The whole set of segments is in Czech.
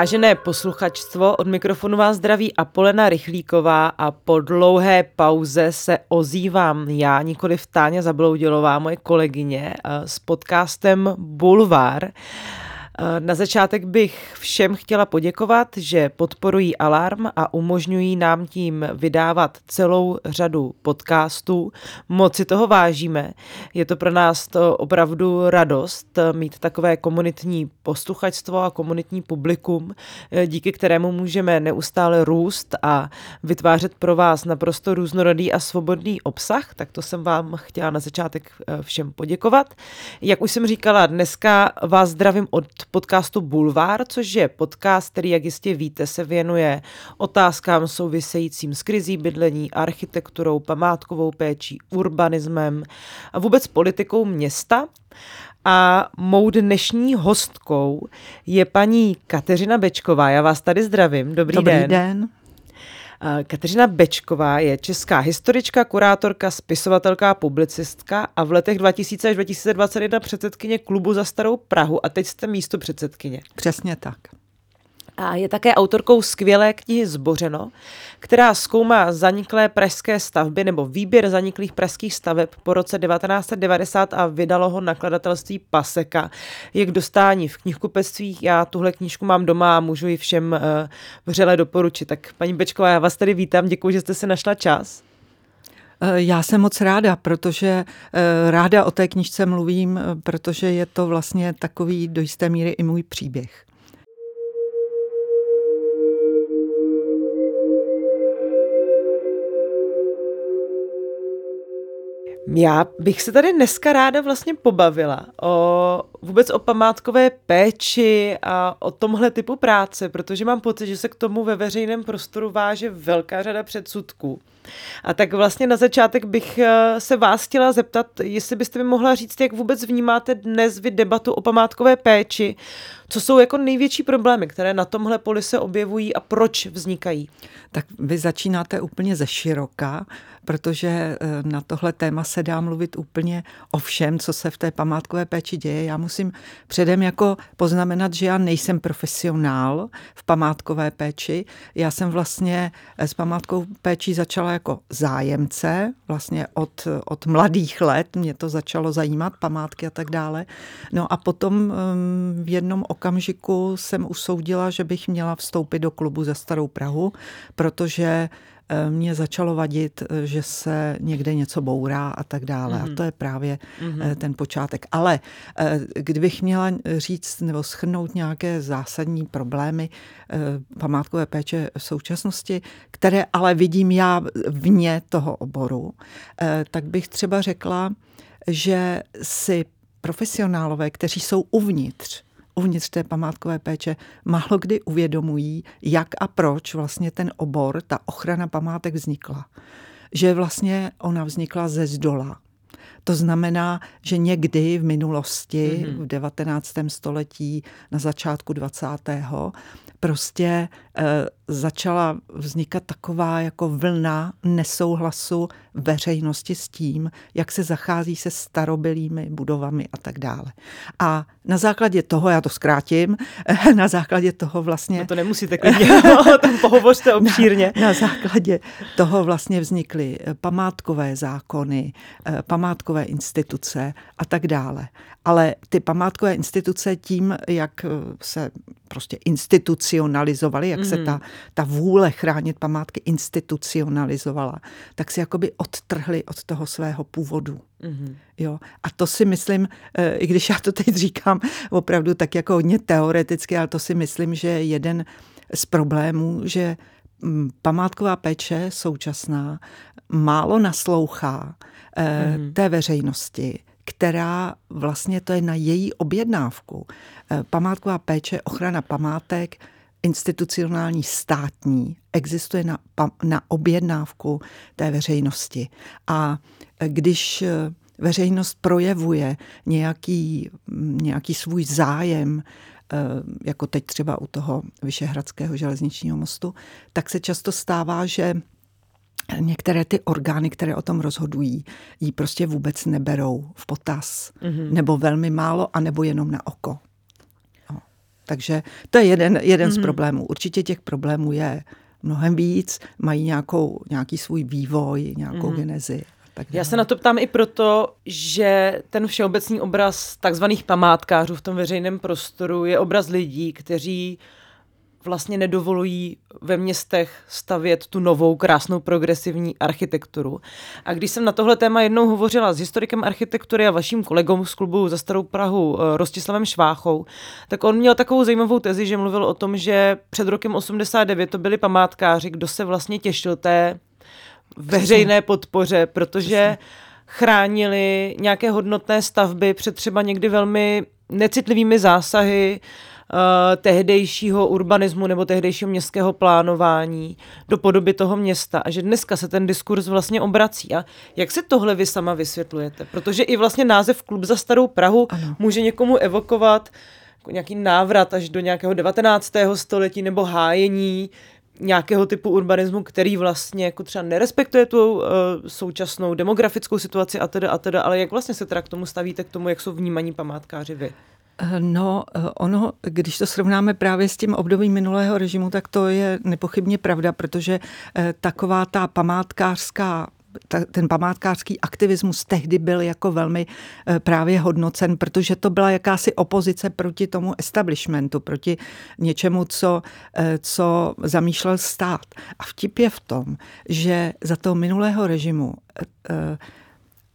Vážené posluchačstvo, od mikrofonu vás zdraví Apolena Rychlíková a po dlouhé pauze se ozývám já, nikoli Táně Zabloudilová, moje kolegyně, eh, s podcastem Bulvár. Eh, na začátek bych všem chtěla poděkovat, že podporují Alarm a umožňují nám tím vydávat celou řadu podcastů. Moc si toho vážíme. Je to pro nás to opravdu radost eh, mít takové komunitní posluchačstvo a komunitní publikum, eh, díky kterému můžeme neustále růst a vytvářet pro vás naprosto různorodý a svobodný obsah. Tak to jsem vám chtěla na začátek všem poděkovat. Jak už jsem říkala, dneska vás zdravím od podcastu Bulvár, což je podcast, který, jak jistě víte, se věnuje otázkám souvisejícím s krizí bydlení, architekturou, památkovou péčí, urbanismem a vůbec politikou města. A mou dnešní hostkou je paní Kateřina Bečková. Já vás tady zdravím. Dobrý, Dobrý den. den. Kateřina Bečková je česká historička, kurátorka, spisovatelka a publicistka a v letech 2000 až 2021 předsedkyně klubu za starou Prahu a teď jste místo předsedkyně. Přesně tak. A je také autorkou skvělé knihy Zbořeno, která zkoumá zaniklé pražské stavby nebo výběr zaniklých pražských staveb po roce 1990 a vydalo ho nakladatelství Paseka. Je k dostání v knihkupectví. Já tuhle knížku mám doma a můžu ji všem uh, vřele doporučit. Tak paní Bečková, já vás tady vítám, děkuji, že jste si našla čas. Eh, já jsem moc ráda, protože eh, ráda o té knižce mluvím, protože je to vlastně takový do jisté míry i můj příběh. Já bych se tady dneska ráda vlastně pobavila o vůbec o památkové péči a o tomhle typu práce, protože mám pocit, že se k tomu ve veřejném prostoru váže velká řada předsudků. A tak vlastně na začátek bych eh, se vás chtěla zeptat, jestli byste mi mohla říct, jak vůbec vnímáte dnes vy debatu o památkové péči, co jsou jako největší problémy, které na tomhle poli se objevují a proč vznikají? Tak vy začínáte úplně ze široka, protože eh, na tohle téma se dá mluvit úplně o všem, co se v té památkové péči děje. Já musím předem jako poznamenat, že já nejsem profesionál v památkové péči. Já jsem vlastně eh, s památkou péčí začala jako zájemce, vlastně od, od mladých let. Mě to začalo zajímat, památky a tak dále. No a potom ehm, v jednom okamžiku jsem usoudila, že bych měla vstoupit do klubu za Starou Prahu, protože mě začalo vadit, eh, že se někde něco bourá a tak dále. Mm-hmm. A mhm. to je právě mm-hmm. ten počátek. Ale kdybych měla říct nebo schrnout nějaké zásadní problémy památkové péče v současnosti, které ale vidím já vně toho oboru, tak bych třeba řekla, že si profesionálové, kteří jsou uvnitř uvnitř té památkové péče málo kdy uvědomují, jak a proč vlastně ten obor, ta ochrana památek vznikla. Že vlastně ona vznikla ze zdola. To znamená, že někdy v minulosti, mm-hmm. v 19. století, na začátku 20. prostě e, začala vznikat taková jako vlna nesouhlasu veřejnosti s tím, jak se zachází se starobylými budovami a tak dále. A na základě toho, já to zkrátím, na základě toho vlastně... No to nemusíte klidně, tam pohovořte obšírně. Na, na základě toho vlastně vznikly památkové zákony, eh, památkové instituce a tak dále. Ale ty památkové instituce tím, jak se prostě institucionalizovaly, jak mm-hmm. se mhm. ta ta vůle chránit památky institucionalizovala, tak si jakoby odtrhli od toho svého původu. Mm-hmm. Jo? A to si myslím, eh, i když já to teď říkám opravdu tak jako hodně teoreticky, ale to si myslím, že je jeden z problémů, že mm, památková péče současná málo naslouchá mm-hmm. té veřejnosti, která vlastně to je na její objednávku. Eh, památková péče, ochrana památek institucionální státní existuje na, na objednávku té veřejnosti. A když veřejnost projevuje nějaký, nějaký svůj zájem, eh, jako teď třeba u toho Vyšehradského železničního mostu, tak se často stává, že některé ty orgány, které o tom rozhodují, ji prostě vůbec neberou v potaz. Mm-hmm. Nebo velmi málo, anebo jenom na oko. Takže to je jeden, jeden mm-hmm. z mhm. problémů. Určitě těch problémů je mnohem víc, mají nějakou, nějaký svůj vývoj, nějakou mm-hmm. genezi. Tak Já se na to ptám i proto, že ten všeobecný obraz takzvaných památkářů v tom veřejném prostoru je obraz lidí, kteří vlastně nedovolují ve městech stavět tu novou krásnou progresivní architekturu. A když jsem na tohle téma jednou hovořila s historikem architektury a vaším kolegou z klubu za Starou Prahu eh, Rostislavem Šváchou, tak on měl takovou zajímavou tezi, že mluvil o tom, že před rokem 89 to byli památkáři, kdo se vlastně těšil té veřejné podpoře, protože chránili nějaké hodnotné stavby před třeba někdy velmi necitlivými zásahy tehdejšího urbanismu nebo tehdejšího městského plánování do podoby toho města a že dneska se ten diskurs vlastně obrací. A jak se tohle vy sama vysvětlujete? Protože i vlastně název Klub za starou Prahu ano. může někomu evokovat nějaký návrat až do nějakého 19. století nebo hájení nějakého typu urbanismu, který vlastně jako třeba nerespektuje tu uh, současnou demografickou situaci a teda a teda, ale jak vlastně se teda k tomu stavíte, k tomu, jak jsou vnímaní památkáři vy? Eh, no, eh, ono, když to srovnáme právě s tím obdobím minulého režimu, tak to je nepochybně pravda, protože taková ta památkářská ten památkářský aktivismus tehdy byl jako velmi eh, právě hodnocen, protože to byla jakási opozice proti tomu establishmentu, proti něčemu, co, eh, co zamýšlel stát. A vtip je v tom, že za toho minulého režimu eh,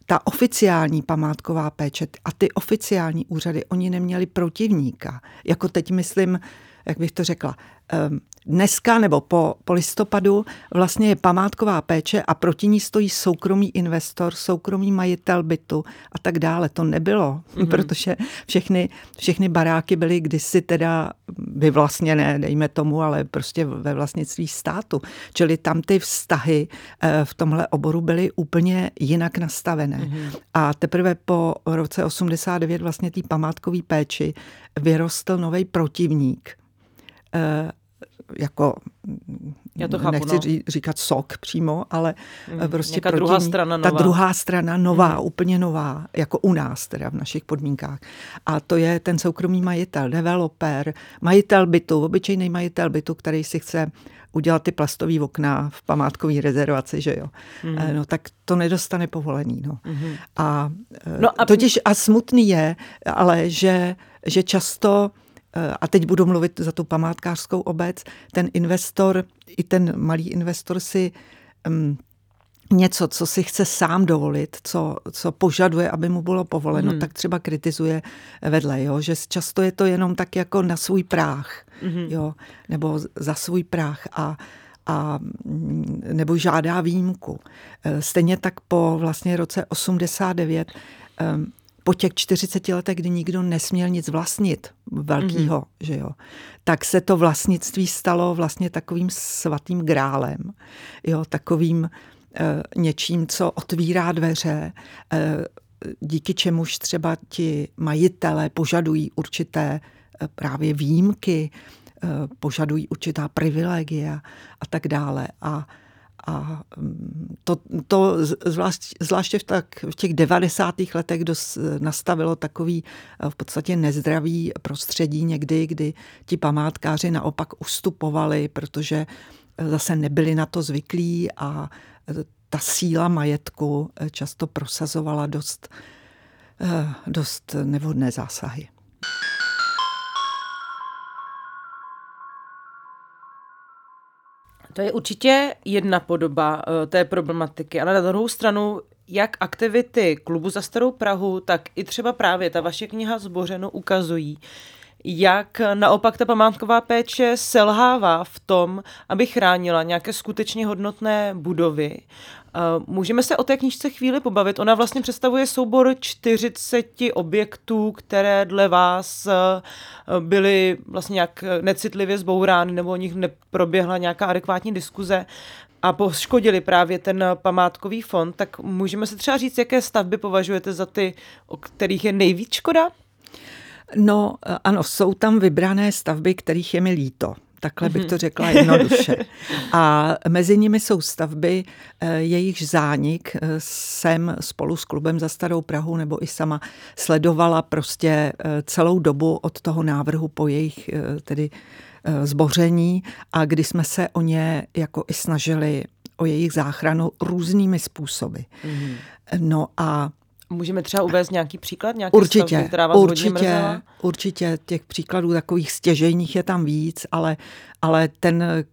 ta oficiální památková péče a ty oficiální úřady, oni neměli protivníka. Jako teď myslím, jak bych to řekla, ehm, dneska nebo po, po listopadu vlastně je památková péče a proti ní stojí soukromý investor, soukromý majitel bytu a tak dále. To nebylo, mm-hmm. protože všechny, všechny baráky byly kdysi teda vyvlastněné, dejme tomu, ale prostě ve vlastnictví státu. Čili tam ty vztahy eh, v tomhle oboru byly úplně jinak nastavené. Mm-hmm. A teprve po roce 89 vlastně té památkové péči vyrostl nový protivník eh, jako Já to chápu, nechci no. říkat sok přímo, ale mm, prostě proti druhá strana nová. ta druhá strana nová, mm. úplně nová, jako u nás teda v našich podmínkách. A to je ten soukromý majitel, developer, majitel bytu, obyčejný majitel bytu, který si chce udělat ty plastové okna v památkové rezervaci, že jo. Mm. No tak to nedostane povolení, no. Mm. A, no a totiž a smutný je, ale že, že často Eh, a teď budu mluvit za tu památkářskou obec, ten investor, i ten malý investor si um, něco, co si chce sám dovolit, co, co požaduje, aby mu bylo povoleno, mm. tak třeba kritizuje vedle, jo? že často je to jenom tak jako na svůj práh, mm. jo? nebo za svůj práh a, a nebo žádá výjimku. Eh, stejně tak po vlastně roce 89 um, po těch 40 letech, kdy nikdo nesměl nic vlastnit velkýho, mm-hmm. že jo, tak se to vlastnictví stalo vlastně takovým svatým grálem, jo, takovým e, něčím, co otvírá dveře, e, díky čemuž třeba ti majitele požadují určité e, právě výjimky, e, požadují určitá privilegia a tak dále. A a mm, to, to zvlášť, zvláště v, tak, v těch 90. letech dos, nastavilo takový eh, v podstatě nezdravý prostředí někdy, kdy ti památkáři naopak ustupovali, protože eh, zase nebyli na to zvyklí a eh, ta síla majetku často prosazovala dost, dost nevhodné zásahy. To je určitě jedna podoba uh, té problematiky, ale na druhou stranu, jak aktivity klubu za starou Prahu, tak i třeba právě ta vaše kniha Zbořeno ukazují, jak naopak ta památková péče selhává v tom, aby chránila nějaké skutečně hodnotné budovy. Můžeme se o té knižce chvíli pobavit. Ona vlastně představuje soubor 40 objektů, které dle vás byly vlastně nějak necitlivě zbourány nebo o nich neproběhla nějaká adekvátní diskuze a poškodili právě ten památkový fond, tak můžeme se třeba říct, jaké stavby považujete za ty, o kterých je nejvíc škoda? No ano, jsou tam vybrané stavby, kterých je mi líto. Takhle bych to řekla jednoduše. A mezi nimi jsou stavby, jejichž zánik jsem spolu s klubem za Starou Prahu nebo i sama sledovala prostě celou dobu od toho návrhu po jejich tedy zboření a kdy jsme se o ně jako i snažili o jejich záchranu různými způsoby. Mm-hmm. No a Můžeme třeba uvést nějaký příklad, nějaké určitě, stavby, která vás určitě, hodně Určitě, těch příkladů takových stěžejních je tam víc, ale, ale ten,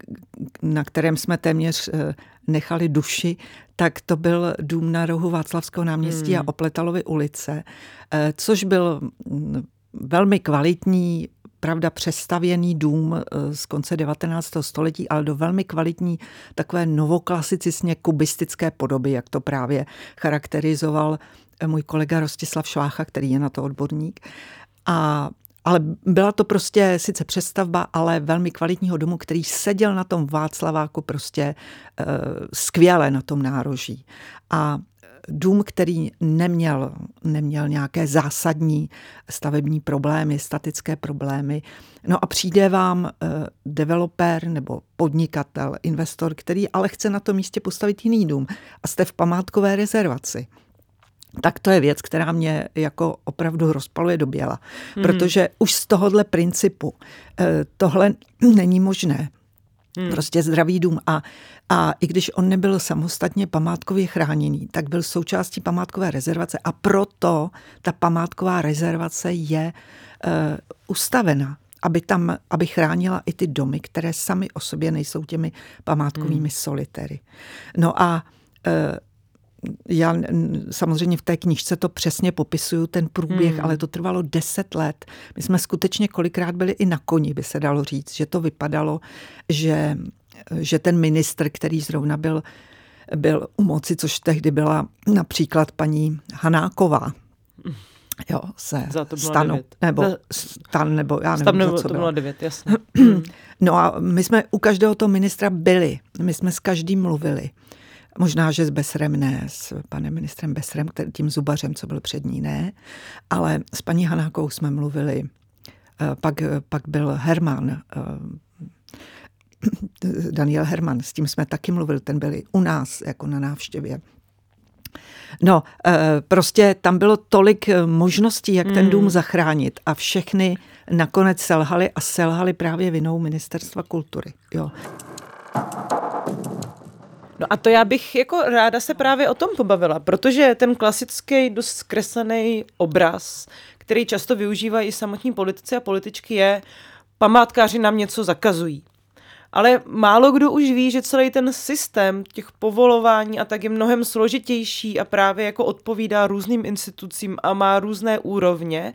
na kterém jsme téměř eh, nechali duši, tak to byl dům na rohu Václavského náměstí hmm. a Opletalovy ulice, eh, což byl mm, velmi kvalitní pravda přestavěný dům eh, z konce 19. století, ale do velmi kvalitní takové novoklasicistně kubistické podoby, jak to právě charakterizoval můj kolega Rostislav Švácha, který je na to odborník. A ale byla to prostě sice přestavba, ale velmi kvalitního domu, který seděl na tom Václaváku prostě uh, skvěle na tom nároží. A dům, který neměl, neměl nějaké zásadní stavební problémy, statické problémy. No a přijde vám eh, developer nebo podnikatel, investor, který ale chce na tom místě postavit jiný dům a jste v památkové rezervaci tak to je věc, která mě jako opravdu rozpaluje do běla. Mm. Protože už z tohohle principu eh, tohle není možné. Hmm. Prostě zdravý dům. A, a i když on nebyl samostatně památkově chráněný, tak byl součástí památkové rezervace a proto ta památková rezervace je uh, ustavena aby tam, aby chránila i ty domy, které sami o sobě nejsou těmi památkovými hmm. solitery. No a uh, já samozřejmě v té knižce to přesně popisuju, ten průběh, hmm. ale to trvalo deset let. My jsme skutečně kolikrát byli i na koni, by se dalo říct, že to vypadalo, že, že ten ministr, který zrovna byl, byl u moci, což tehdy byla například paní Hanáková, Jo, se stanu, 9. nebo stan, nebo já nevím, nebo, co to bylo. 9, jasně. no a my jsme u každého toho ministra byli, my jsme s každým mluvili. Možná, že s Besrem ne, s panem ministrem Besrem, tím zubařem, co byl před ní, ne, ale s paní Hanákou jsme mluvili. Eh, pak, pak byl Herman, eh, Daniel Herman, s tím jsme taky mluvili, ten byl u nás jako na návštěvě. No, eh, prostě tam bylo tolik možností, jak ten dům hmm. zachránit a všechny nakonec selhali a selhali právě vinou ministerstva kultury. Jo. No a to já bych jako ráda se právě o tom pobavila, protože ten klasický, dost zkreslený obraz, který často využívají samotní politici a političky, je památkáři nám něco zakazují. Ale málo kdo už ví, že celý ten systém těch povolování a tak je mnohem složitější a právě jako odpovídá různým institucím a má různé úrovně.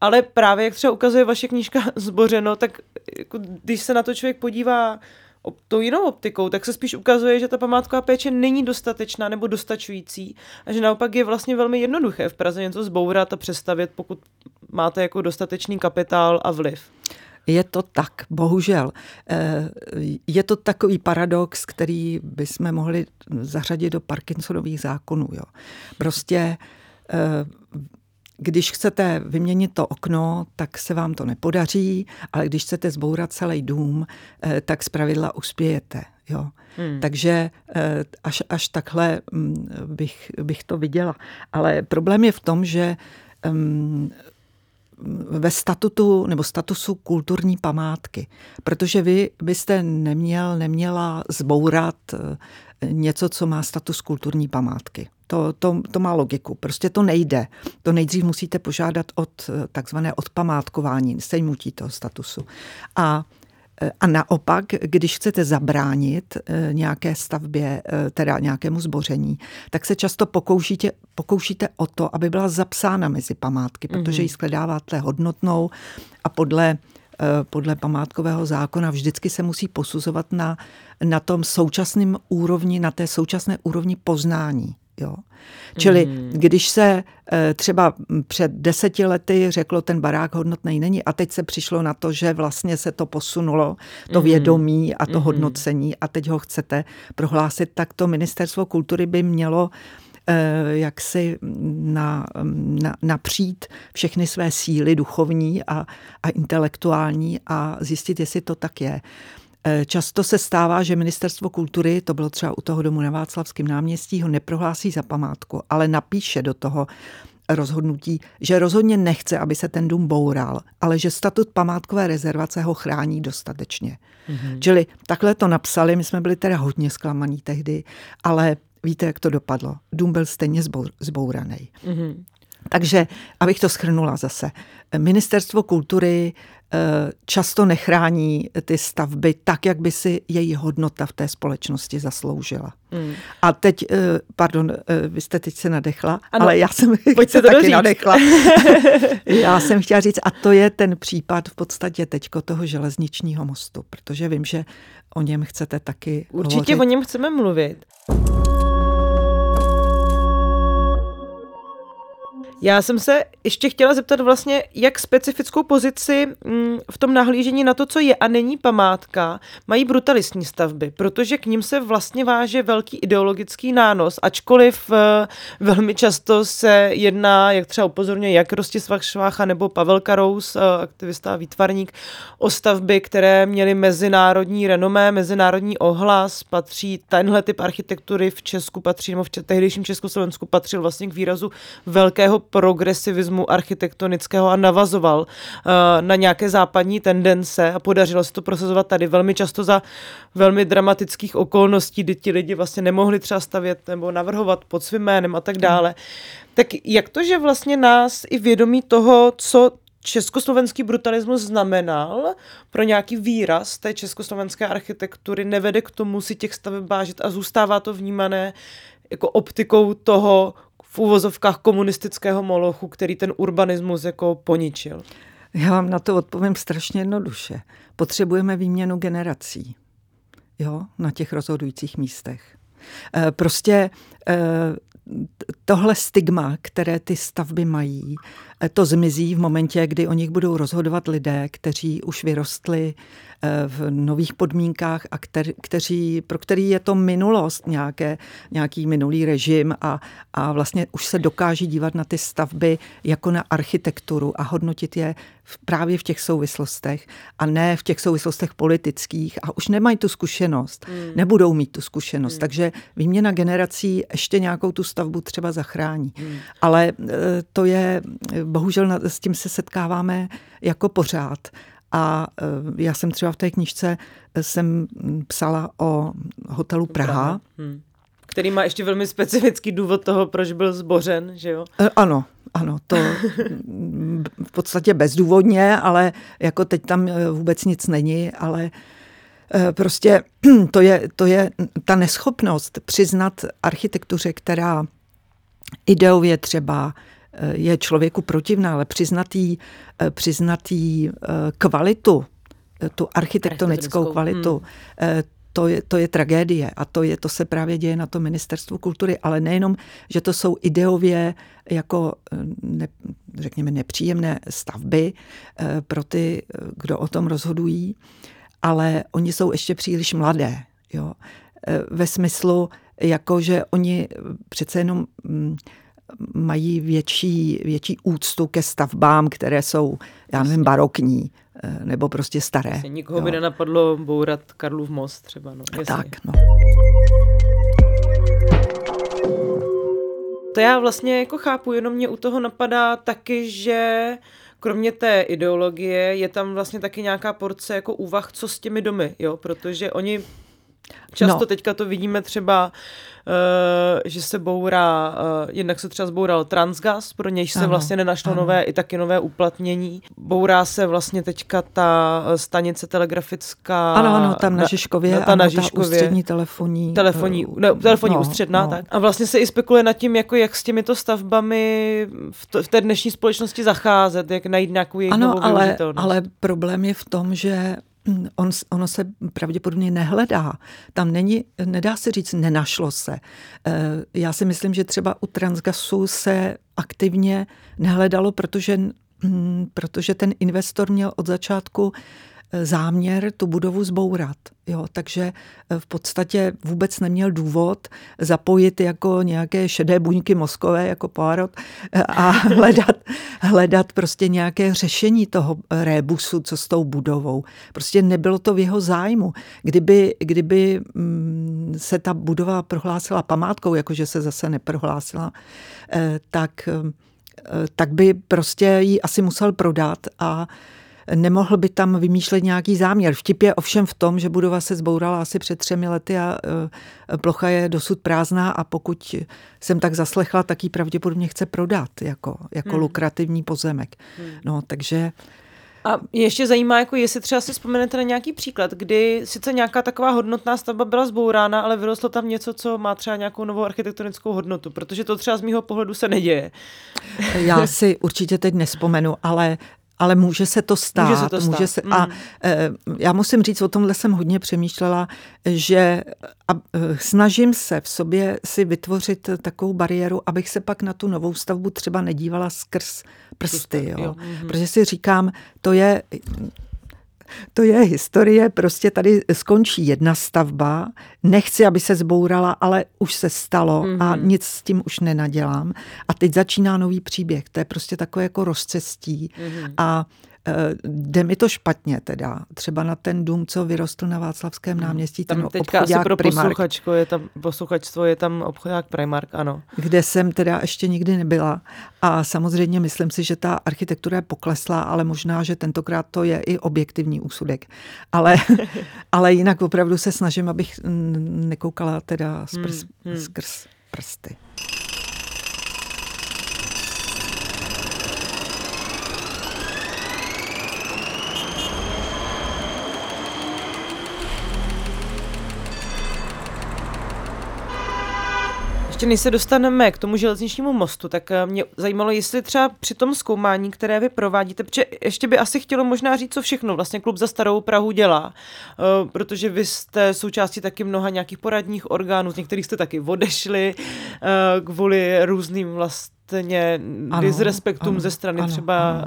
Ale právě jak třeba ukazuje vaše knížka Zbořeno, tak jako, když se na to člověk podívá tou jinou optikou, tak se spíš ukazuje, že ta památková péče není dostatečná nebo dostačující a že naopak je vlastně velmi jednoduché v Praze něco zbourat a přestavět, pokud máte jako dostatečný kapitál a vliv. Je to tak, bohužel. Eh, je to takový paradox, který bychom mohli zařadit do Parkinsonových zákonů. Jo. Prostě eh, když chcete vyměnit to okno, tak se vám to nepodaří, ale když chcete zbourat celý dům, eh, tak zpravidla uspějete. Jo. Hmm. Takže eh, až, až takhle mm, bych, bych to viděla. Ale problém je v tom, že um, ve statutu nebo statusu kulturní památky, protože vy byste neměl, neměla zbourat eh, něco, co má status kulturní památky. To, to, to má logiku. Prostě to nejde. To nejdřív musíte požádat od eh, takzvané odpamátkování, sejmutí toho statusu. A a naopak, když chcete zabránit eh, nějaké stavbě, teda nějakému zboření, tak se často pokoušíte, pokoušíte o to, aby byla zapsána mezi památky, protože ji mhm. shledáváte hodnotnou a podle Eh, podle památkového zákona vždycky se musí posuzovat na, na tom současném úrovni, na té současné úrovni poznání. Jo. Čili mm. když se eh, třeba před deseti lety řeklo, ten barák hodnotný není a teď se přišlo na to, že vlastně se to posunulo, to mm. vědomí a to mm. hodnocení a teď ho chcete prohlásit, tak to ministerstvo kultury by mělo jaksi na, na, napřít všechny své síly duchovní a, a intelektuální a zjistit, jestli to tak je. Často se stává, že ministerstvo kultury, to bylo třeba u toho domu na Václavském náměstí, ho neprohlásí za památku, ale napíše do toho rozhodnutí, že rozhodně nechce, aby se ten dům boural, ale že statut památkové rezervace ho chrání dostatečně. Mm-hmm. Čili takhle to napsali, my jsme byli teda hodně zklamaný tehdy, ale víte, jak to dopadlo. Dům byl stejně zbouraný. Mm-hmm. Takže, abych to schrnula zase, ministerstvo kultury eh, často nechrání ty stavby tak, jak by si její hodnota v té společnosti zasloužila. Hmm. A teď, eh, pardon, eh, vy jste teď se nadechla, ano, ale já jsem se taky říct. nadechla. já jsem chtěla říct, a to je ten případ v podstatě teďko toho železničního mostu, protože vím, že o něm chcete taky Určitě hovořit. o něm chceme mluvit. Já jsem se ještě chtěla zeptat vlastně, jak specifickou pozici mm, v tom nahlížení na to, co je a není památka, mají brutalistní stavby, protože k ním se vlastně váže velký ideologický nános, ačkoliv eh, velmi často se jedná, jak třeba upozorňuje jak Rostislav Švácha nebo Pavel Karous, eh, aktivista a výtvarník, o stavby, které měly mezinárodní renomé, mezinárodní ohlas, patří tenhle typ architektury v Česku patří, nebo v tehdejším Československu patřil vlastně k výrazu velkého progresivismu architektonického a navazoval uh, na nějaké západní tendence a podařilo se to prosazovat tady velmi často za velmi dramatických okolností, kdy ti lidi vlastně nemohli třeba stavět nebo navrhovat pod svým jménem a tak dále. Tak jak to, že vlastně nás i vědomí toho, co československý brutalismus znamenal pro nějaký výraz té československé architektury, nevede k tomu si těch staveb bážet a zůstává to vnímané jako optikou toho, v úvozovkách komunistického molochu, který ten urbanismus jako poničil? Já vám na to odpovím strašně jednoduše. Potřebujeme výměnu generací jo, na těch rozhodujících místech. Eh, prostě eh, tohle stigma, které ty stavby mají, to zmizí v momentě, kdy o nich budou rozhodovat lidé, kteří už vyrostli Eh, v nových podmínkách a kter, kteří, pro který je to minulost, nějaké, nějaký minulý režim a, a vlastně už se dokáží dívat na ty stavby jako na architekturu a hodnotit je v, právě v těch souvislostech a ne v těch souvislostech politických a už nemají tu zkušenost, hmm. nebudou mít tu zkušenost, hmm. takže výměna generací ještě nějakou tu stavbu třeba zachrání. Hmm. Ale eh, to je, bohužel s tím se setkáváme jako pořád a eh, já jsem třeba v té knižce eh, jsem psala o hotelu Praha. Praha. Hmm. Který má ještě velmi specifický důvod toho, proč byl zbořen, že jo? Eh, ano, ano, to v podstatě bezdůvodně, ale jako teď tam vůbec nic není, ale prostě to je, to je ta neschopnost přiznat architektuře, která ideově třeba je člověku protivná, ale přiznatý, eh, přiznatý eh, kvalitu, eh, tu architektonickou kvalitu, hmm. to je, to je tragédie a to, je, to se právě děje na to ministerstvu kultury, ale nejenom, že to jsou ideově jako, ne, řekněme, nepříjemné stavby pro ty, kdo o tom rozhodují, ale oni jsou ještě příliš mladé. Jo? Ve smyslu, jako že oni přece jenom mm, mají větší, větší úctu ke stavbám, které jsou, já nevím, barokní eh, nebo prostě staré. Jasně, nikoho jo. by nenapadlo bourat Karlův most třeba. No. Jasně. Tak, no. To já vlastně jako chápu, jenom mě u toho napadá taky, že kromě té ideologie je tam vlastně taky nějaká porce jako úvah, co s těmi domy, jo, protože oni často no. teďka to vidíme třeba Uh, že se bourá, uh, jednak se třeba zboural Transgas, pro nějž se ano, vlastně nenašlo ano. nové i taky nové uplatnění. Bourá se vlastně teďka ta eh, stanice telegrafická. Ano, ano, tam na Žižkově, na, ta ano, na Žižkově, ta ústřední telefonní. Telefonní, ne, telefonní no, ústředná, no. tak. A vlastně se i spekuluje nad tím, jako jak s těmito stavbami v, to, v té dnešní společnosti zacházet, jak najít nějakou jejich ano, ale, ale problém je v tom, že on, ono se pravděpodobně nehledá. Tam není, nedá se říct, nenašlo se. Eh, já si myslím, že třeba u Transgasu se aktivně nehledalo, protože, protože ten investor měl od začátku záměr tu budovu zbourat. Jo, takže v podstatě vůbec neměl důvod zapojit jako nějaké šedé buňky mozkové, jako Poirot, a hledat, hledat prostě nějaké řešení toho rébusu, co s tou budovou. Prostě nebylo to v jeho zájmu. Kdyby, kdyby mm, se ta budova prohlásila památkou, jakože se zase neprohlásila, tak tak by prostě ji asi musel prodat a nemohl by tam vymýšlet nějaký záměr. Vtip je ovšem v tom, že budova se zbourala asi před třemi lety a e, plocha je dosud prázdná a pokud jsem tak zaslechla, tak ji pravděpodobně chce prodat jako, jako hmm. lukrativní pozemek. Hmm. No, takže a ještě zajímá, jako jestli třeba si vzpomenete na nějaký příklad, kdy sice nějaká taková hodnotná stavba byla zbourána, ale vyrostlo tam něco, co má třeba nějakou novou architektonickou hodnotu, protože to třeba z mého pohledu se neděje. Já si určitě teď nespomenu, ale ale může se to stát. Může se to stát. Může se, mm. A e, já musím říct, o tomhle jsem hodně přemýšlela, že a, e, snažím se v sobě si vytvořit takovou bariéru, abych se pak na tu novou stavbu třeba nedívala skrz prsty. Jo. Jo. Mm-hmm. Protože si říkám, to je to je historie, prostě tady skončí jedna stavba, nechci, aby se zbourala, ale už se stalo mm-hmm. a mhm. nic s tím už nenadělám. A teď začíná nový příběh, to je prostě takové jako rozcestí mm-hmm. a jde mi to špatně teda. Třeba na ten dům, co vyrostl na Václavském hmm. náměstí, tam ten teďka asi pro posluchačko je tam, posluchačstvo je tam obchodák Primark, ano. Kde jsem teda ještě nikdy nebyla. A samozřejmě myslím si, že ta architektura je poklesla, ale možná, že tentokrát to je i objektivní úsudek. Ale, ale jinak opravdu se snažím, abych nekoukala teda skrz, hmm. hmm. skrz prsty. Ještě než se dostaneme k tomu železničnímu mostu, tak eh, mě zajímalo, jestli třeba při tom zkoumání, které vy provádíte, protože ještě by asi chtělo možná říct, co všechno vlastně klub za starou Prahu dělá, eh, protože vy jste součástí taky mnoha nějakých poradních orgánů, z některých jste taky odešli eh, kvůli různým vlastně disrespektům ano, ze strany ano, třeba ano.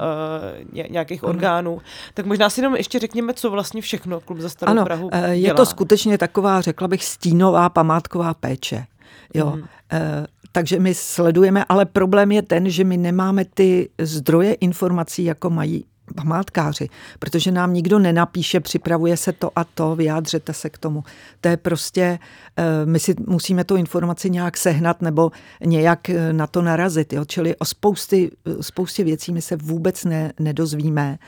Uh, nějakých ano. orgánů. Tak možná si jenom ještě řekněme, co vlastně všechno Klub za starou ano, Prahu dělá. Je to skutečně taková, řekla bych, stínová památková péče. Jo. Hmm. E, takže my sledujeme, ale problém je ten, že my nemáme ty zdroje informací, jako mají památkáři, protože nám nikdo nenapíše, připravuje se to a to, vyjádřete se k tomu. To je prostě, eh, my si musíme tu informaci nějak sehnat nebo nějak eh, na to narazit. Jo? Čili o spousty, spoustě věcí my se vůbec ne, nedozvíme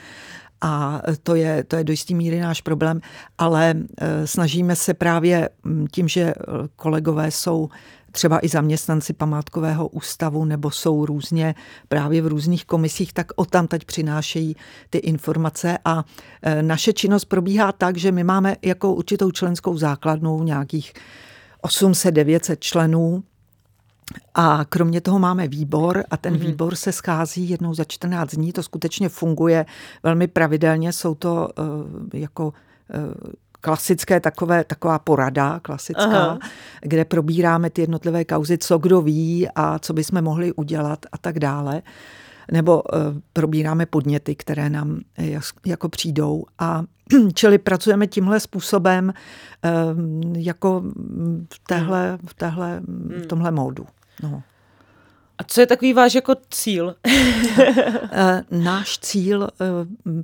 a to je, to je do jistý míry náš problém, ale e, snažíme se právě tím, že e, kolegové jsou třeba i zaměstnanci památkového ústavu nebo jsou různě právě v různých komisích, tak o tam teď přinášejí ty informace. A e, naše činnost probíhá tak, že my máme jako určitou členskou základnou nějakých 800-900 členů, a kromě toho máme výbor a ten mm-hmm. výbor se schází jednou za 14 dní. To skutečně funguje velmi pravidelně. Jsou to uh, jako uh, klasické takové, taková porada klasická, Aha. kde probíráme ty jednotlivé kauzy, co kdo ví a co bychom mohli udělat a tak dále. Nebo uh, probíráme podněty, které nám jako přijdou. A čili pracujeme tímhle způsobem jako v téhle, v, téhle, v hmm. tomhle módu. No. A co je takový váš jako cíl? Eh, náš cíl eh,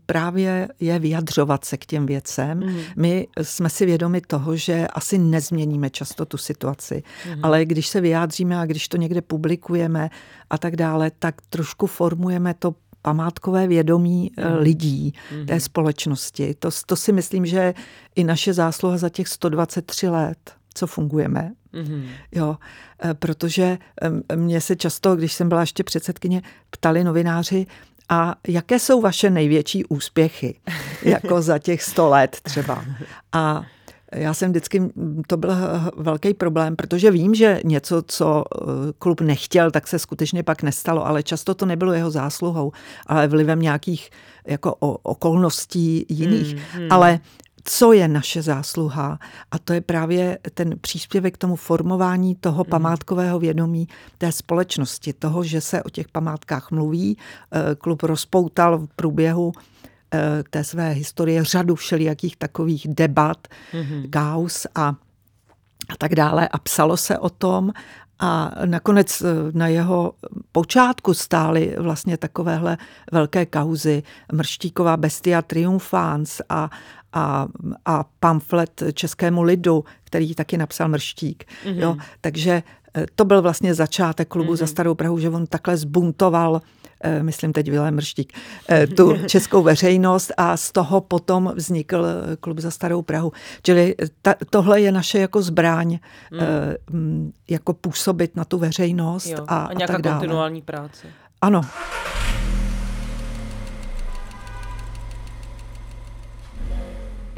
právě je vyjadřovat se k těm věcem. Mm. My jsme si vědomi toho, že asi nezměníme často tu situaci, mm. ale když se vyjádříme a když to někde publikujeme a tak dále, tak trošku formujeme to památkové vědomí mm. lidí mm. té společnosti. To, to si myslím, že i naše zásluha za těch 123 let co fungujeme. Mm-hmm. Jo, eh, protože mě se často, když jsem byla ještě předsedkyně, ptali novináři, a jaké jsou vaše největší úspěchy, jako za těch sto let třeba? A já jsem vždycky, to byl velký problém, protože vím, že něco, co eh, klub nechtěl, tak se skutečně pak nestalo, ale často to nebylo jeho zásluhou, ale vlivem nějakých jako okolností jiných. Hmm, hmm. Ale co je naše zásluha. A to je právě ten příspěvek k tomu formování toho hmm. památkového vědomí té společnosti, toho, že se o těch památkách mluví. Eh, klub rozpoutal v průběhu té své historie řadu všelijakých takových debat, mm-hmm. kaus a a tak dále a psalo se o tom a nakonec na jeho počátku stály vlastně takovéhle velké kauzy. Mrštíková bestia triumfans a, a, a pamflet českému lidu, který taky napsal Mrštík. Mm-hmm. Jo, takže eh, to byl vlastně začátek klubu mm-hmm. za Starou Prahu, že on takhle zbuntoval eh, myslím teď Vilém Mrštík, eh, tu českou veřejnost a z toho potom vznikl klub za Starou Prahu. Čili ta, tohle je naše jako zbraň, mm. jako působit na tu veřejnost jo, a, a nějaká a tak dále. kontinuální práce. Ano.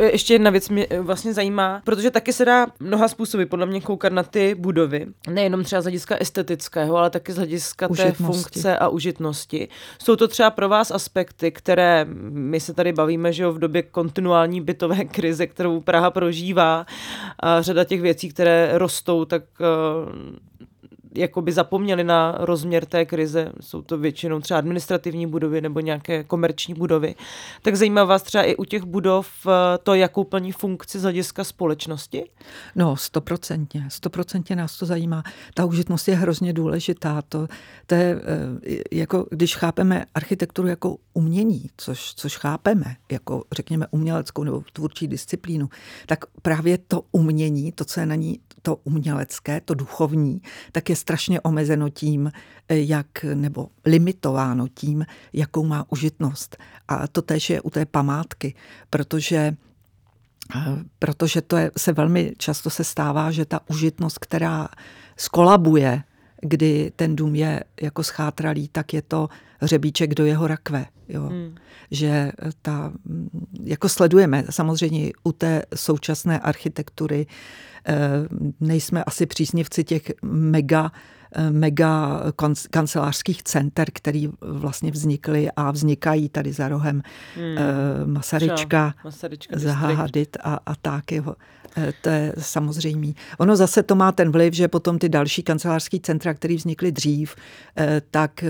Ještě jedna věc mě e, vlastně zajímá, protože taky se dá mnoha způsoby podle mě koukat na ty budovy. Nejenom třeba z hlediska estetického, ale taky z hlediska té funkce a užitnosti. Jsou to třeba pro vás aspekty, které my se tady bavíme, že jo, v době kontinuální bytové krize, kterou Praha prožívá, a řada těch věcí, které rostou, tak jakoby zapomněli na rozměr té krize, jsou to většinou třeba administrativní budovy nebo nějaké komerční budovy, tak zajímá vás třeba i u těch budov eh, to, jakou plní funkci z hlediska společnosti? No, stoprocentně, stoprocentně nás to zajímá. Ta užitnost je hrozně důležitá. To, to je, eh, jako když chápeme architekturu jako umění, což, což chápeme jako, řekněme, uměleckou nebo tvůrčí disciplínu, tak právě to umění, to, co je na ní to umělecké, to duchovní, tak je strašně omezeno tím, eh, jak, nebo limitováno tím, jakou má užitnost. A to tež je u té památky, protože eh, protože to je, se velmi často se stává, že ta užitnost, která skolabuje, kdy ten dům je jako schátralý, tak je to hřebíček do jeho rakve. Jo. Hmm. Že ta, jako sledujeme samozřejmě u té současné architektury, eh, nejsme asi příznivci těch mega Eh, mega kancelářských center, který vlastně vznikly a vznikají tady za rohem hmm. Masaryčka, Masaryčka Zahadit a, a tak. Jo. Eh, to je samozřejmé. Ono zase to má ten vliv, že potom ty další kancelářský centra, které vznikly dřív, tak,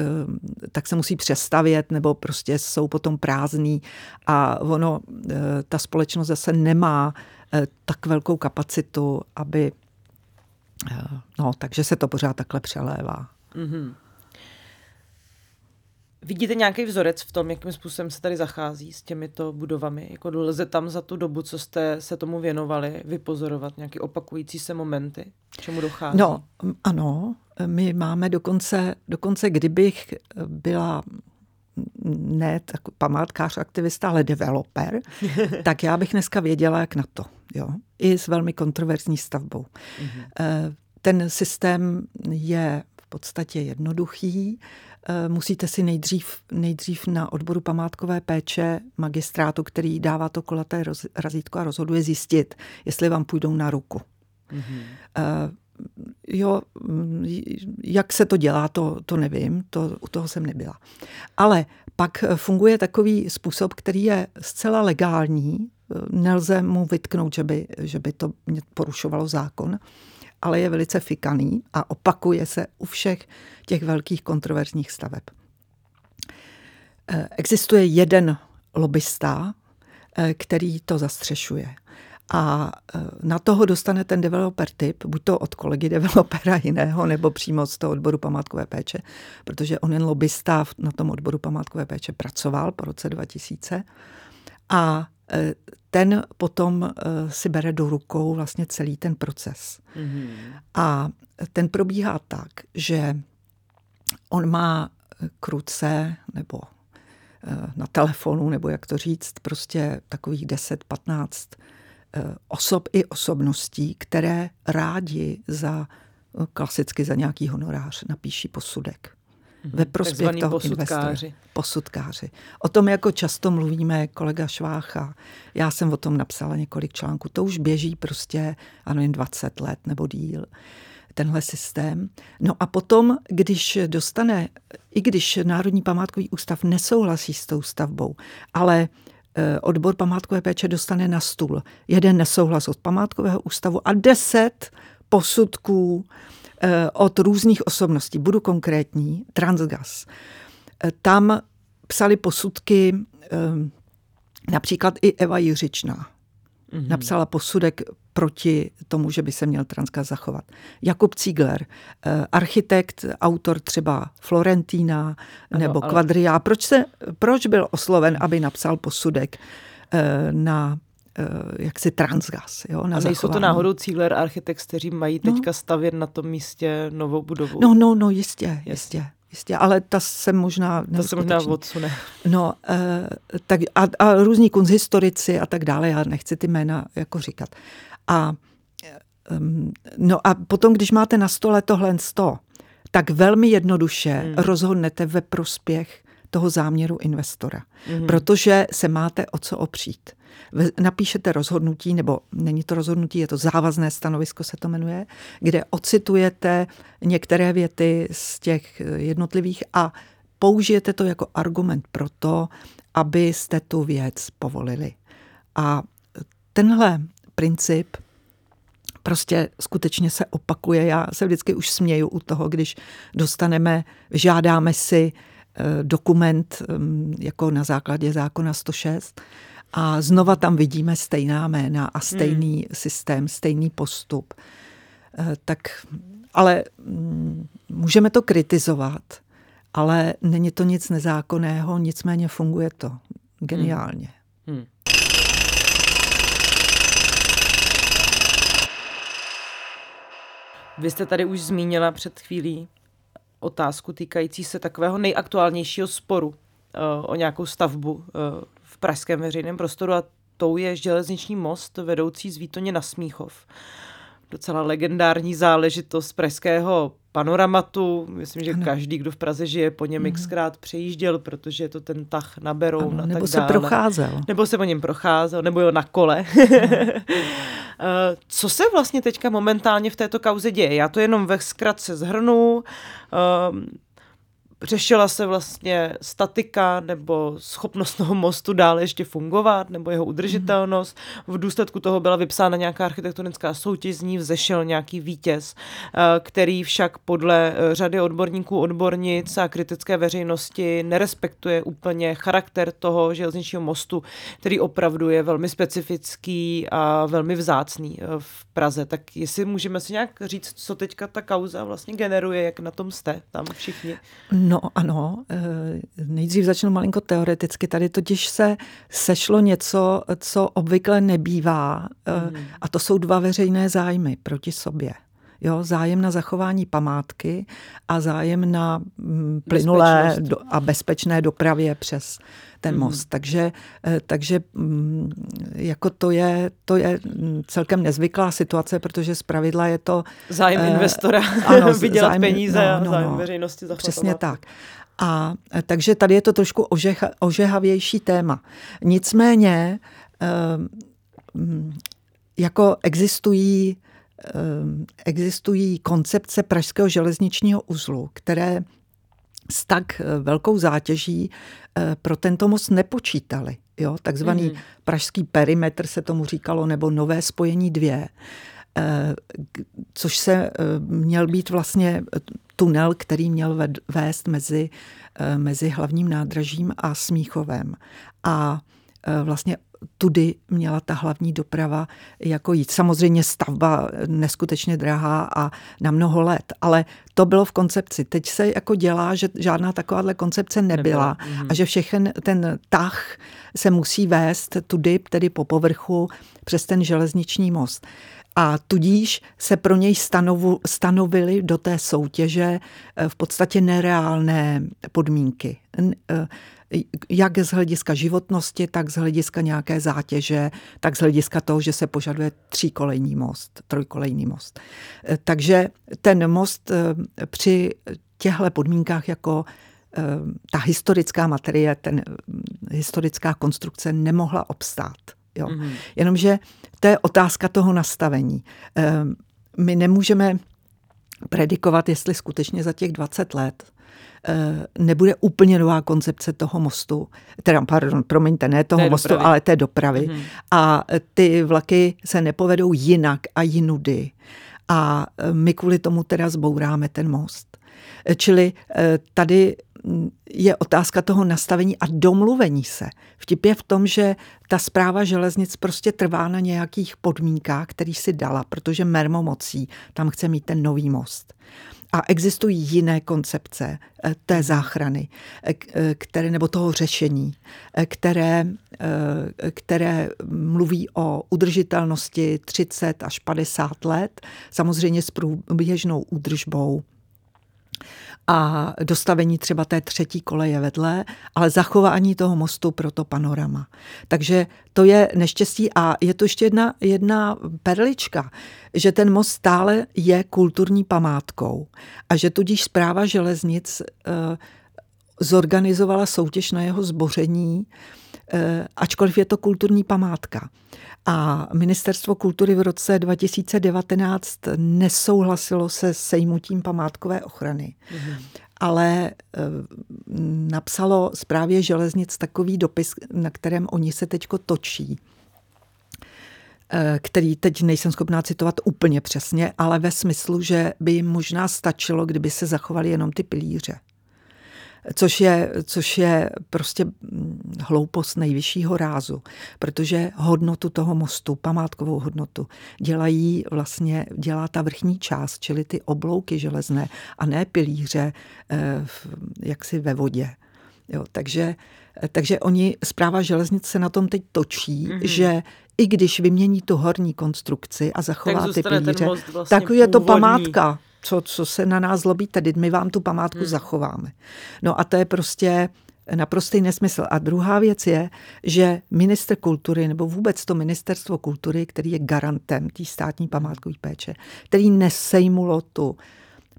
tak se musí přestavět nebo prostě jsou potom prázdný a ono, ta společnost zase nemá tak velkou kapacitu, aby No, takže se to pořád takhle přelévá. Mm-hmm. Vidíte nějaký vzorec v tom, jakým způsobem se tady zachází s těmito budovami? Jako lze tam za tu dobu, co jste se tomu věnovali, vypozorovat nějaké opakující se momenty? Čemu dochází? No, ano. My máme dokonce, dokonce kdybych byla ne tak památkář, aktivista, ale developer, tak já bych dneska věděla, jak na to. Jo? I s velmi kontroverzní stavbou. Mm-hmm. Ten systém je v podstatě jednoduchý. Eh, musíte si nejdřív, nejdřív na odboru památkové péče magistrátu, který dává to kulaté razítko a rozhoduje zjistit, jestli vám půjdou na ruku. Mm-hmm jo, jak se to dělá, to, to nevím, to, u toho jsem nebyla. Ale pak funguje takový způsob, který je zcela legální, nelze mu vytknout, že by, že by to porušovalo zákon, ale je velice fikaný a opakuje se u všech těch velkých kontroverzních staveb. Existuje jeden lobista, který to zastřešuje. A e, na toho dostane ten developer tip, buď to od kolegy developera jiného, nebo přímo z toho odboru památkové péče, protože on jen lobbysta na tom odboru památkové péče pracoval po roce 2000. A e, ten potom e, si bere do rukou vlastně celý ten proces. Mm-hmm. A ten probíhá tak, že on má kruce nebo na telefonu, nebo jak to říct, prostě takových 10-15 Eh, osob i osobností, které rádi za eh, klasicky za nějaký honorář napíší posudek. Mhm. Ve prospěch toho posudkáři. investora. Posudkáři. O tom jako často mluvíme kolega Švácha. Já jsem o tom napsala několik článků. To už běží prostě, ano, jen 20 let nebo díl tenhle systém. No a potom, když dostane, i když Národní památkový ústav nesouhlasí s tou stavbou, ale Eh, odbor památkové péče dostane na stůl jeden nesouhlas od památkového ústavu a deset posudků eh, od různých osobností. Budu konkrétní, Transgas. Eh, tam psali posudky Například i Eva Jiřičná mm-hmm. napsala posudek proti tomu, že by se měl Transkaz zachovat. Jakub Ziegler, eh, architekt, autor třeba Florentína nebo ale... Quadria. Proč, se, proč byl osloven, aby napsal posudek eh, na eh, jaksi transgas. Jo, na a nejsou zachování. to náhodou Ziegler architekt, kteří mají teďka no. stavět na tom místě novou budovu? No, no, no, jistě, jistě. Jistě, ale ta se možná... To se možná odsune. No, e, tak a, a různí kunsthistorici a tak dále, já nechci ty jména jako říkat. A, um, no a potom, když máte na stole tohle sto, tak velmi jednoduše hmm. rozhodnete ve prospěch toho záměru investora, hmm. protože se máte o co opřít napíšete rozhodnutí, nebo není to rozhodnutí, je to závazné stanovisko, se to jmenuje, kde ocitujete některé věty z těch jednotlivých a použijete to jako argument pro to, abyste tu věc povolili. A tenhle princip prostě skutečně se opakuje. Já se vždycky už směju u toho, když dostaneme, žádáme si eh, dokument mm, jako na základě zákona 106 a znova tam vidíme stejná jména a stejný hmm. systém, stejný postup. Eh, tak, ale mm, můžeme to kritizovat, ale není to nic nezákonného, nicméně funguje to geniálně. Hmm. Hmm. Vy jste tady už zmínila před chvílí otázku týkající se takového nejaktuálnějšího sporu uh, o nějakou stavbu uh, pražském veřejném prostoru a tou je železniční most vedoucí z Výtoně na Smíchov. Docela legendární záležitost pražského panoramatu. Myslím, že ano. každý, kdo v Praze žije, po něm mhm. xkrát přejížděl, protože je to ten tah na Beroun a nebo tak se dále. procházel. Nebo se po něm procházel, nebo jo na kole. Eh, co se vlastně teďka momentálně v této kauze děje? Já to jenom ve zkratce zhrnu. Řešila se vlastně statika nebo schopnost toho mostu dále ještě fungovat nebo jeho udržitelnost. V důsledku toho byla vypsána nějaká architektonická soutěž, z ní vzešel nějaký vítěz, eh, který však podle eh, řady odborníků, odbornic a kritické veřejnosti nerespektuje úplně charakter toho železničního mostu, který opravdu je velmi specifický a velmi vzácný eh, v Praze. Tak jestli můžeme si nějak říct, co teďka ta kauza vlastně generuje, jak na tom jste tam všichni? No ano, eh, nejdřív začnu malinko teoreticky. Tady totiž se sešlo něco, co obvykle nebývá mm. a to jsou dva veřejné zájmy proti sobě. Jo, zájem na zachování památky a zájem na mm, plynulé do, a bezpečné dopravě přes ten hmm. most. Takže, eh, takže mm, jako to je, to je celkem nezvyklá situace, protože z pravidla je to... Zájem eh, investora ano, vydělat zájem, peníze no, no, a zájem no, veřejnosti zachovat. Přesně tak. A eh, takže tady je to trošku ožeha, ožehavější téma. Nicméně mm, jako existují existují koncepce Pražského železničního uzlu, které s tak eh, velkou zátěží eh, pro tento most nepočítali. Jo? Takzvaný mm. pražský perimetr se tomu říkalo, nebo nové spojení dvě, eh, což se měl být vlastně tunel, který měl vést mezi, mezi hlavním nádražím a Smíchovem. A vlastně tudy měla ta hlavní doprava jako jít. Samozřejmě stavba neskutečně drahá a na mnoho let, ale to bylo v koncepci. Teď se jako dělá, že žádná takováhle koncepce nebyla, nebyla. Mhm. a že všechen ten tah se musí vést tudy, tedy po povrchu, přes ten železniční most. A tudíž se pro něj stanovu, stanovily do té soutěže eh, v podstatě nereálné podmínky eh, jak z hlediska životnosti, tak z hlediska nějaké zátěže, tak z hlediska toho, že se požaduje tříkolejní most, trojkolejný most. Eh, takže ten most eh, při těchto podmínkách jako eh, ta historická materie, ten historická konstrukce nemohla obstát. Jo. Mm-hmm. Jenomže to je otázka toho nastavení. My nemůžeme predikovat, jestli skutečně za těch 20 let nebude úplně nová koncepce toho mostu, teda, pardon, promiňte, ne toho té mostu, dopravy. ale té dopravy. Mm-hmm. A ty vlaky se nepovedou jinak a jinudy. A eh, my kvůli tomu teda zbouráme ten most. Eh, čili tady je otázka toho nastavení a domluvení se. Vtip je v tom, že ta zpráva železnic prostě trvá na nějakých podmínkách, který si dala, protože mermomocí tam chce mít ten nový most. A existují jiné koncepce eh, té záchrany, eh, eh, které, nebo toho řešení, které, které mluví o udržitelnosti 30 až 50 let, samozřejmě s průběžnou údržbou a dostavení třeba té třetí koleje vedle, ale zachování toho mostu pro to panorama. Takže to je neštěstí a je to ještě jedna, jedna perlička, že ten most stále je kulturní památkou a že tudíž zpráva železnic eh, zorganizovala soutěž na jeho zboření, ačkoliv je to kulturní památka. A ministerstvo kultury v roce 2019 nesouhlasilo se sejmutím památkové ochrany. Mm-hmm. Ale eh, napsalo zprávě železnic takový dopis, na kterém oni se teďko točí eh, který teď nejsem schopná citovat úplně přesně, ale ve smyslu, že by jim možná stačilo, kdyby se zachovali jenom ty pilíře což je, což je prostě mm, hloupost nejvyššího rázu, protože hodnotu toho mostu, památkovou hodnotu, dělají vlastně, dělá ta vrchní část, čili ty oblouky železné a ne pilíře eh, jaksi ve vodě. Jo, takže, takže oni, zpráva železnic se na tom teď točí, mm-hmm. že i když vymění tu horní konstrukci a zachová tak ty pilíře, vlastně tak je to památka co, co se na nás zlobí, tedy my vám tu památku hmm. zachováme. No a to je prostě naprostý nesmysl. A druhá věc je, že minister kultury, nebo vůbec to ministerstvo kultury, který je garantem té státní památkové péče, který nesejmulo tu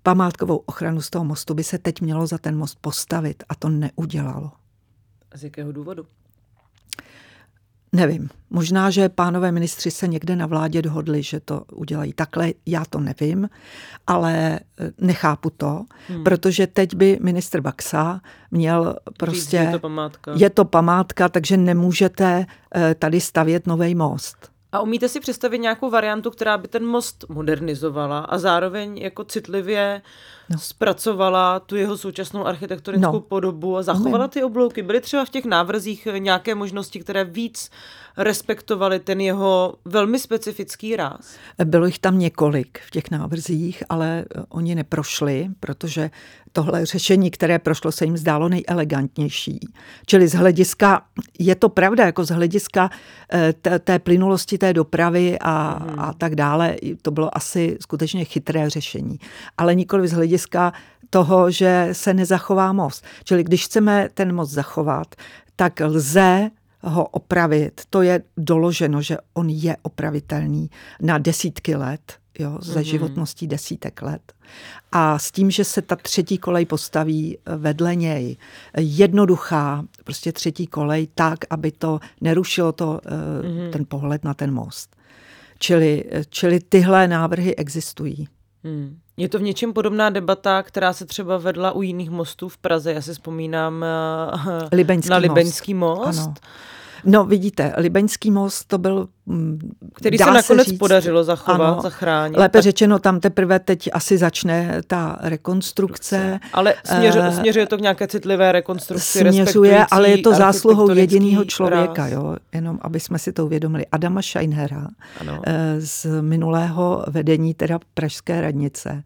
památkovou ochranu z toho mostu, by se teď mělo za ten most postavit a to neudělalo. Z jakého důvodu? Nevím. Možná, že pánové ministři se někde na vládě dohodli, že to udělají takhle, já to nevím, ale eh, nechápu to, hmm. protože teď by ministr Baxa měl prostě... Říct, je to památka. Je to památka, takže nemůžete eh, tady stavět nový most. A umíte si představit nějakou variantu, která by ten most modernizovala a zároveň jako citlivě no. zpracovala tu jeho současnou architektonickou no. podobu a zachovala ty oblouky? Byly třeba v těch návrzích nějaké možnosti, které víc respektovali ten jeho velmi specifický ráz? Bylo jich tam několik v těch návrzích, ale oni neprošli, protože tohle řešení, které prošlo, se jim zdálo nejelegantnější. Čili z hlediska, je to pravda, jako z hlediska eh, té, té plynulosti té dopravy a, hmm. a tak dále, to bylo asi skutečně chytré řešení. Ale nikoli z hlediska toho, že se nezachová most. Čili když chceme ten most zachovat, tak lze ho opravit. To je doloženo, že on je opravitelný na desítky let, jo, ze mm-hmm. životností desítek let. A s tím, že se ta třetí kolej postaví vedle něj, jednoduchá, prostě třetí kolej, tak, aby to nerušilo to, mm-hmm. ten pohled na ten most. Čili, čili tyhle návrhy existují. Hmm. Je to v něčem podobná debata, která se třeba vedla u jiných mostů v Praze. Já si vzpomínám eh, Libeňský na Libeňský most. most. Ano. No vidíte, Libeňský most to byl... Mm, Který se nakonec se říct, podařilo zachovat, ano, zachránit. Lépe tak... řečeno, tam teprve teď asi začne ta rekonstrukce. Ale směřuje, uh, směřuje to k nějaké citlivé rekonstrukci, Směřuje, ale je to zásluhou jediného člověka, jo, jenom aby jsme si to uvědomili. Adama Scheinhera ano. Eh, z minulého vedení teda Pražské radnice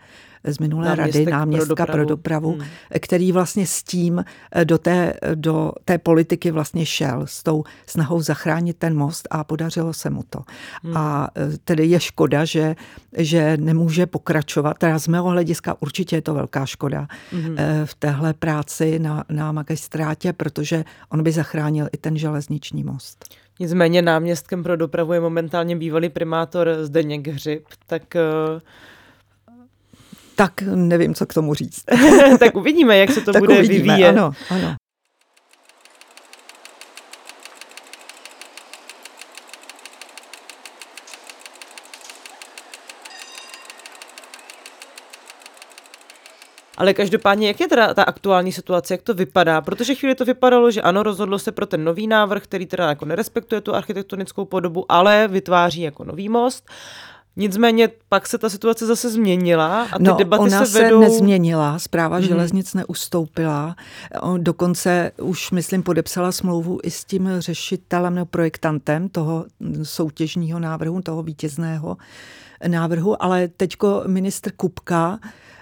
z minulé Náměstek rady, náměstka pro dopravu, pro dopravu hmm. který vlastně s tím eh, do té, do té politiky vlastně šel, s tou snahou zachránit ten most a podařilo se mu to. Hmm. A eh, tedy je škoda, že, že nemůže pokračovat, teda z mého hlediska určitě je to velká škoda hmm. v téhle práci na, na magistrátě, protože on by zachránil i ten železniční most. Nicméně náměstkem pro dopravu je momentálně bývalý primátor Zdeněk Hřib, tak tak nevím, co k tomu říct. tak uvidíme, jak se to tak bude uvidíme, vyvíjet. Ano, ano. Ale každopádně, jak je teda ta aktuální situace, jak to vypadá? Protože chvíli to vypadalo, že ano, rozhodlo se pro ten nový návrh, který teda jako nerespektuje tu architektonickou podobu, ale vytváří jako nový most. Nicméně pak se ta situace zase změnila a ty no, debaty ona se vedou... se nezměnila, zpráva Mhm. železnic neustoupila. On Dokonce už, myslím, podepsala smlouvu i s tím řešitelem nebo projektantem toho soutěžního návrhu, toho vítězného návrhu, ale teďko ministr Kupka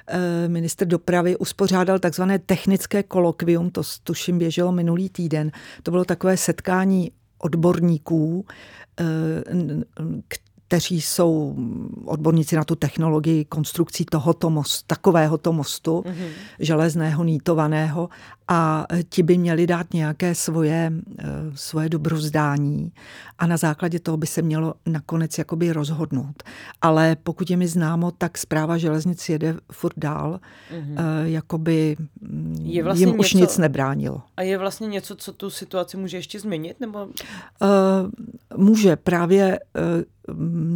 eh, minister dopravy uspořádal takzvané technické kolokvium, to tuším běželo minulý týden. To bylo takové setkání odborníků, eh, kteří jsou odborníci na tu technologii konstrukcí tohoto mostu, takovéhoto mostu, Mhm. železného, nítovaného a ti by měli dát nějaké svoje, eh, svoje dobrozdání a na základě toho by se mělo nakonec jakoby rozhodnout. Ale pokud je mi známo, tak zpráva železnic jede furt dál, Mhm. eh, jakoby mm, Je vlastně jim už něco- nic nebránilo. A je vlastně něco, co tu situaci může ještě změnit? Nebo Eh, Může právě eh,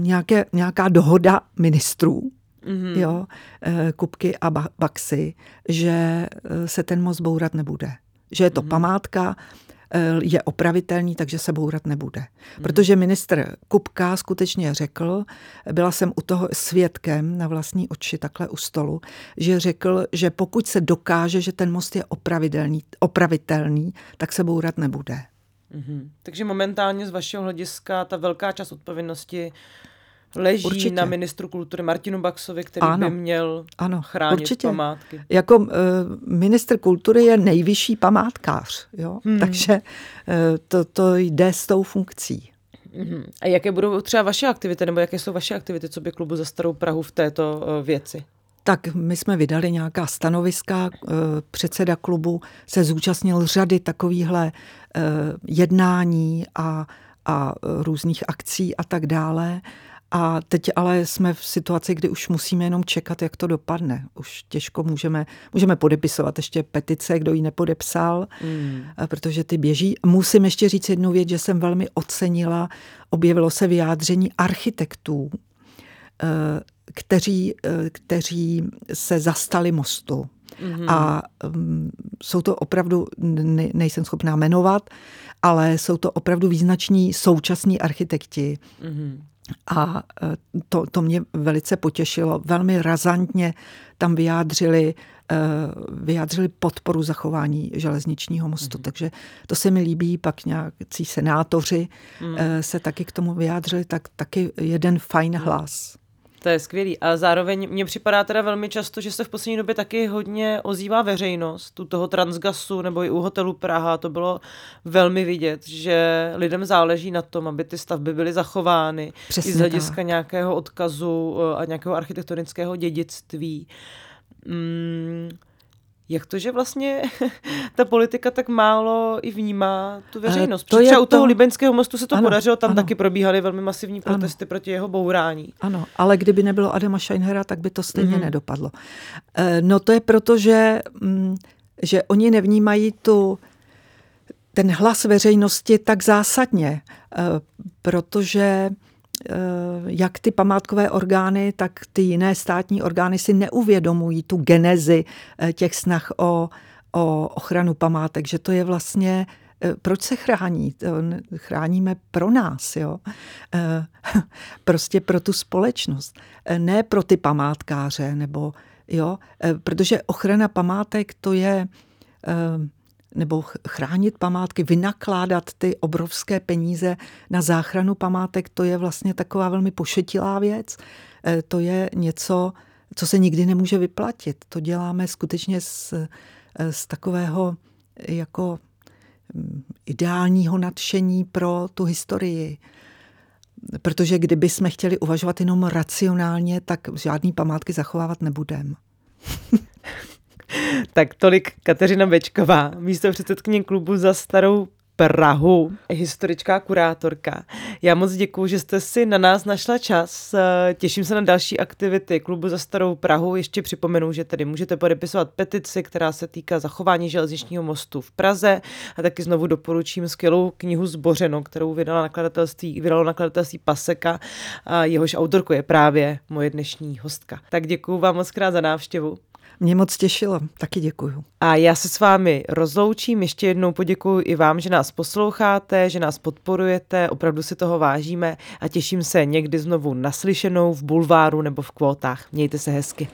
nějaké, nějaká dohoda ministrů, Mhm. jo, eh, Kupky a Ba- Baxy, že eh, se ten most bourat nebude. Že je to Mhm. památka, eh, je opravitelný, takže se bourat nebude. Mhm. Protože ministr Kupka skutečně řekl, byla jsem u toho svědkem na vlastní oči takhle u stolu, že řekl, že pokud se dokáže, že ten most je opravitelný, opravitelný tak se bourat nebude. Mhm. Takže momentálně z vašeho hlediska ta velká část odpovědnosti leží Určitě. na ministru kultury Martinu Baxovi, který Ano. by měl Ano, chránit určitě. památky. Jako e, ministr kultury je nejvyšší památkář, jo? Hmm. takže e, to, to jde s tou funkcí. Mhm. A jaké budou třeba vaše aktivity, nebo jaké jsou vaše aktivity, co by klubu za Starou Prahu v této eh, věci? Tak my jsme vydali nějaká stanoviska, e, předseda klubu se zúčastnil řady takovýchhle e, jednání a, a různých akcí a tak dále. A teď ale jsme v situaci, kdy už musíme jenom čekat, jak to dopadne. Už těžko můžeme, můžeme podepisovat ještě petice, kdo ji nepodepsal, Mm. protože ty běží. Musím ještě říct jednu věc, že jsem velmi ocenila, objevilo se vyjádření architektů, eh, kteří, eh, kteří se zastali mostu. Mhm. A um, jsou to opravdu, ne, nejsem schopná jmenovat, ale jsou to opravdu význační současní architekti. Mhm. A eh, to, to mě velice potěšilo. Velmi razantně tam vyjádřili, eh, vyjádřili podporu zachování železničního mostu. Mhm. Takže to se mi líbí. Pak nějakí senátoři Mhm. eh, se taky k tomu vyjádřili, tak taky jeden fajn hlas. To je skvělý. A zároveň mně připadá teda velmi často, že se v poslední době taky hodně ozývá veřejnost. U toho Transgasu nebo i u hotelu Praha to bylo velmi vidět, že lidem záleží na tom, aby ty stavby byly zachovány. Přesně I z hlediska tak. nějakého odkazu eh, a nějakého architektonického dědictví. Mm, jak to, že vlastně ta politika tak málo i vnímá tu veřejnost? to třeba u toho to- Libeňského mostu se to Ano, podařilo, tam ano. taky probíhaly velmi masivní Ano. protesty proti jeho bourání. Ano, ale kdyby nebylo Adama Scheinhera, tak by to stejně mm. nedopadlo. Eh, No to je proto, že, mm, že oni nevnímají tu, ten hlas veřejnosti tak zásadně, eh, protože jak ty památkové orgány, tak ty jiné státní orgány si neuvědomují tu genezi eh, těch snah o, o ochranu památek, že to je vlastně eh, proč se chrání? Chráníme pro nás, jo? Eh, Prostě pro tu společnost, Eh, ne pro ty památkáře, nebo jo, Eh, protože ochrana památek to je eh, nebo ch- chránit památky, vynakládat ty obrovské peníze na záchranu památek, to je vlastně taková velmi pošetilá věc. Eh, To je něco, co se nikdy nemůže vyplatit. To děláme skutečně z, eh, z takového eh, jako mm, ideálního nadšení pro tu historii. Protože kdyby jsme chtěli uvažovat jenom racionálně, tak žádný památky zachovávat nebudeme. Tak tolik Kateřina Bečková, místo předsedkyně klubu za starou Prahu, historička kurátorka. Já moc děkuji, že jste si na nás našla čas. Těším se na další aktivity klubu za starou Prahu. Ještě připomenu, že tedy můžete podepisovat petici, která se týká zachování železničního mostu v Praze a taky znovu doporučím skvělou knihu Zbořeno, kterou vydala nakladatelství, vydalo nakladatelství Paseka a jehož autorkou je právě moje dnešní hostka. Tak děkuji vám moc krát za návštěvu. Mě moc těšilo, taky děkuju. A já se s vámi rozloučím, ještě jednou poděkuji i vám, že nás posloucháte, že nás podporujete, opravdu si toho vážíme a těším se někdy znovu naslyšenou v bulváru nebo v kvótách. Mějte se hezky.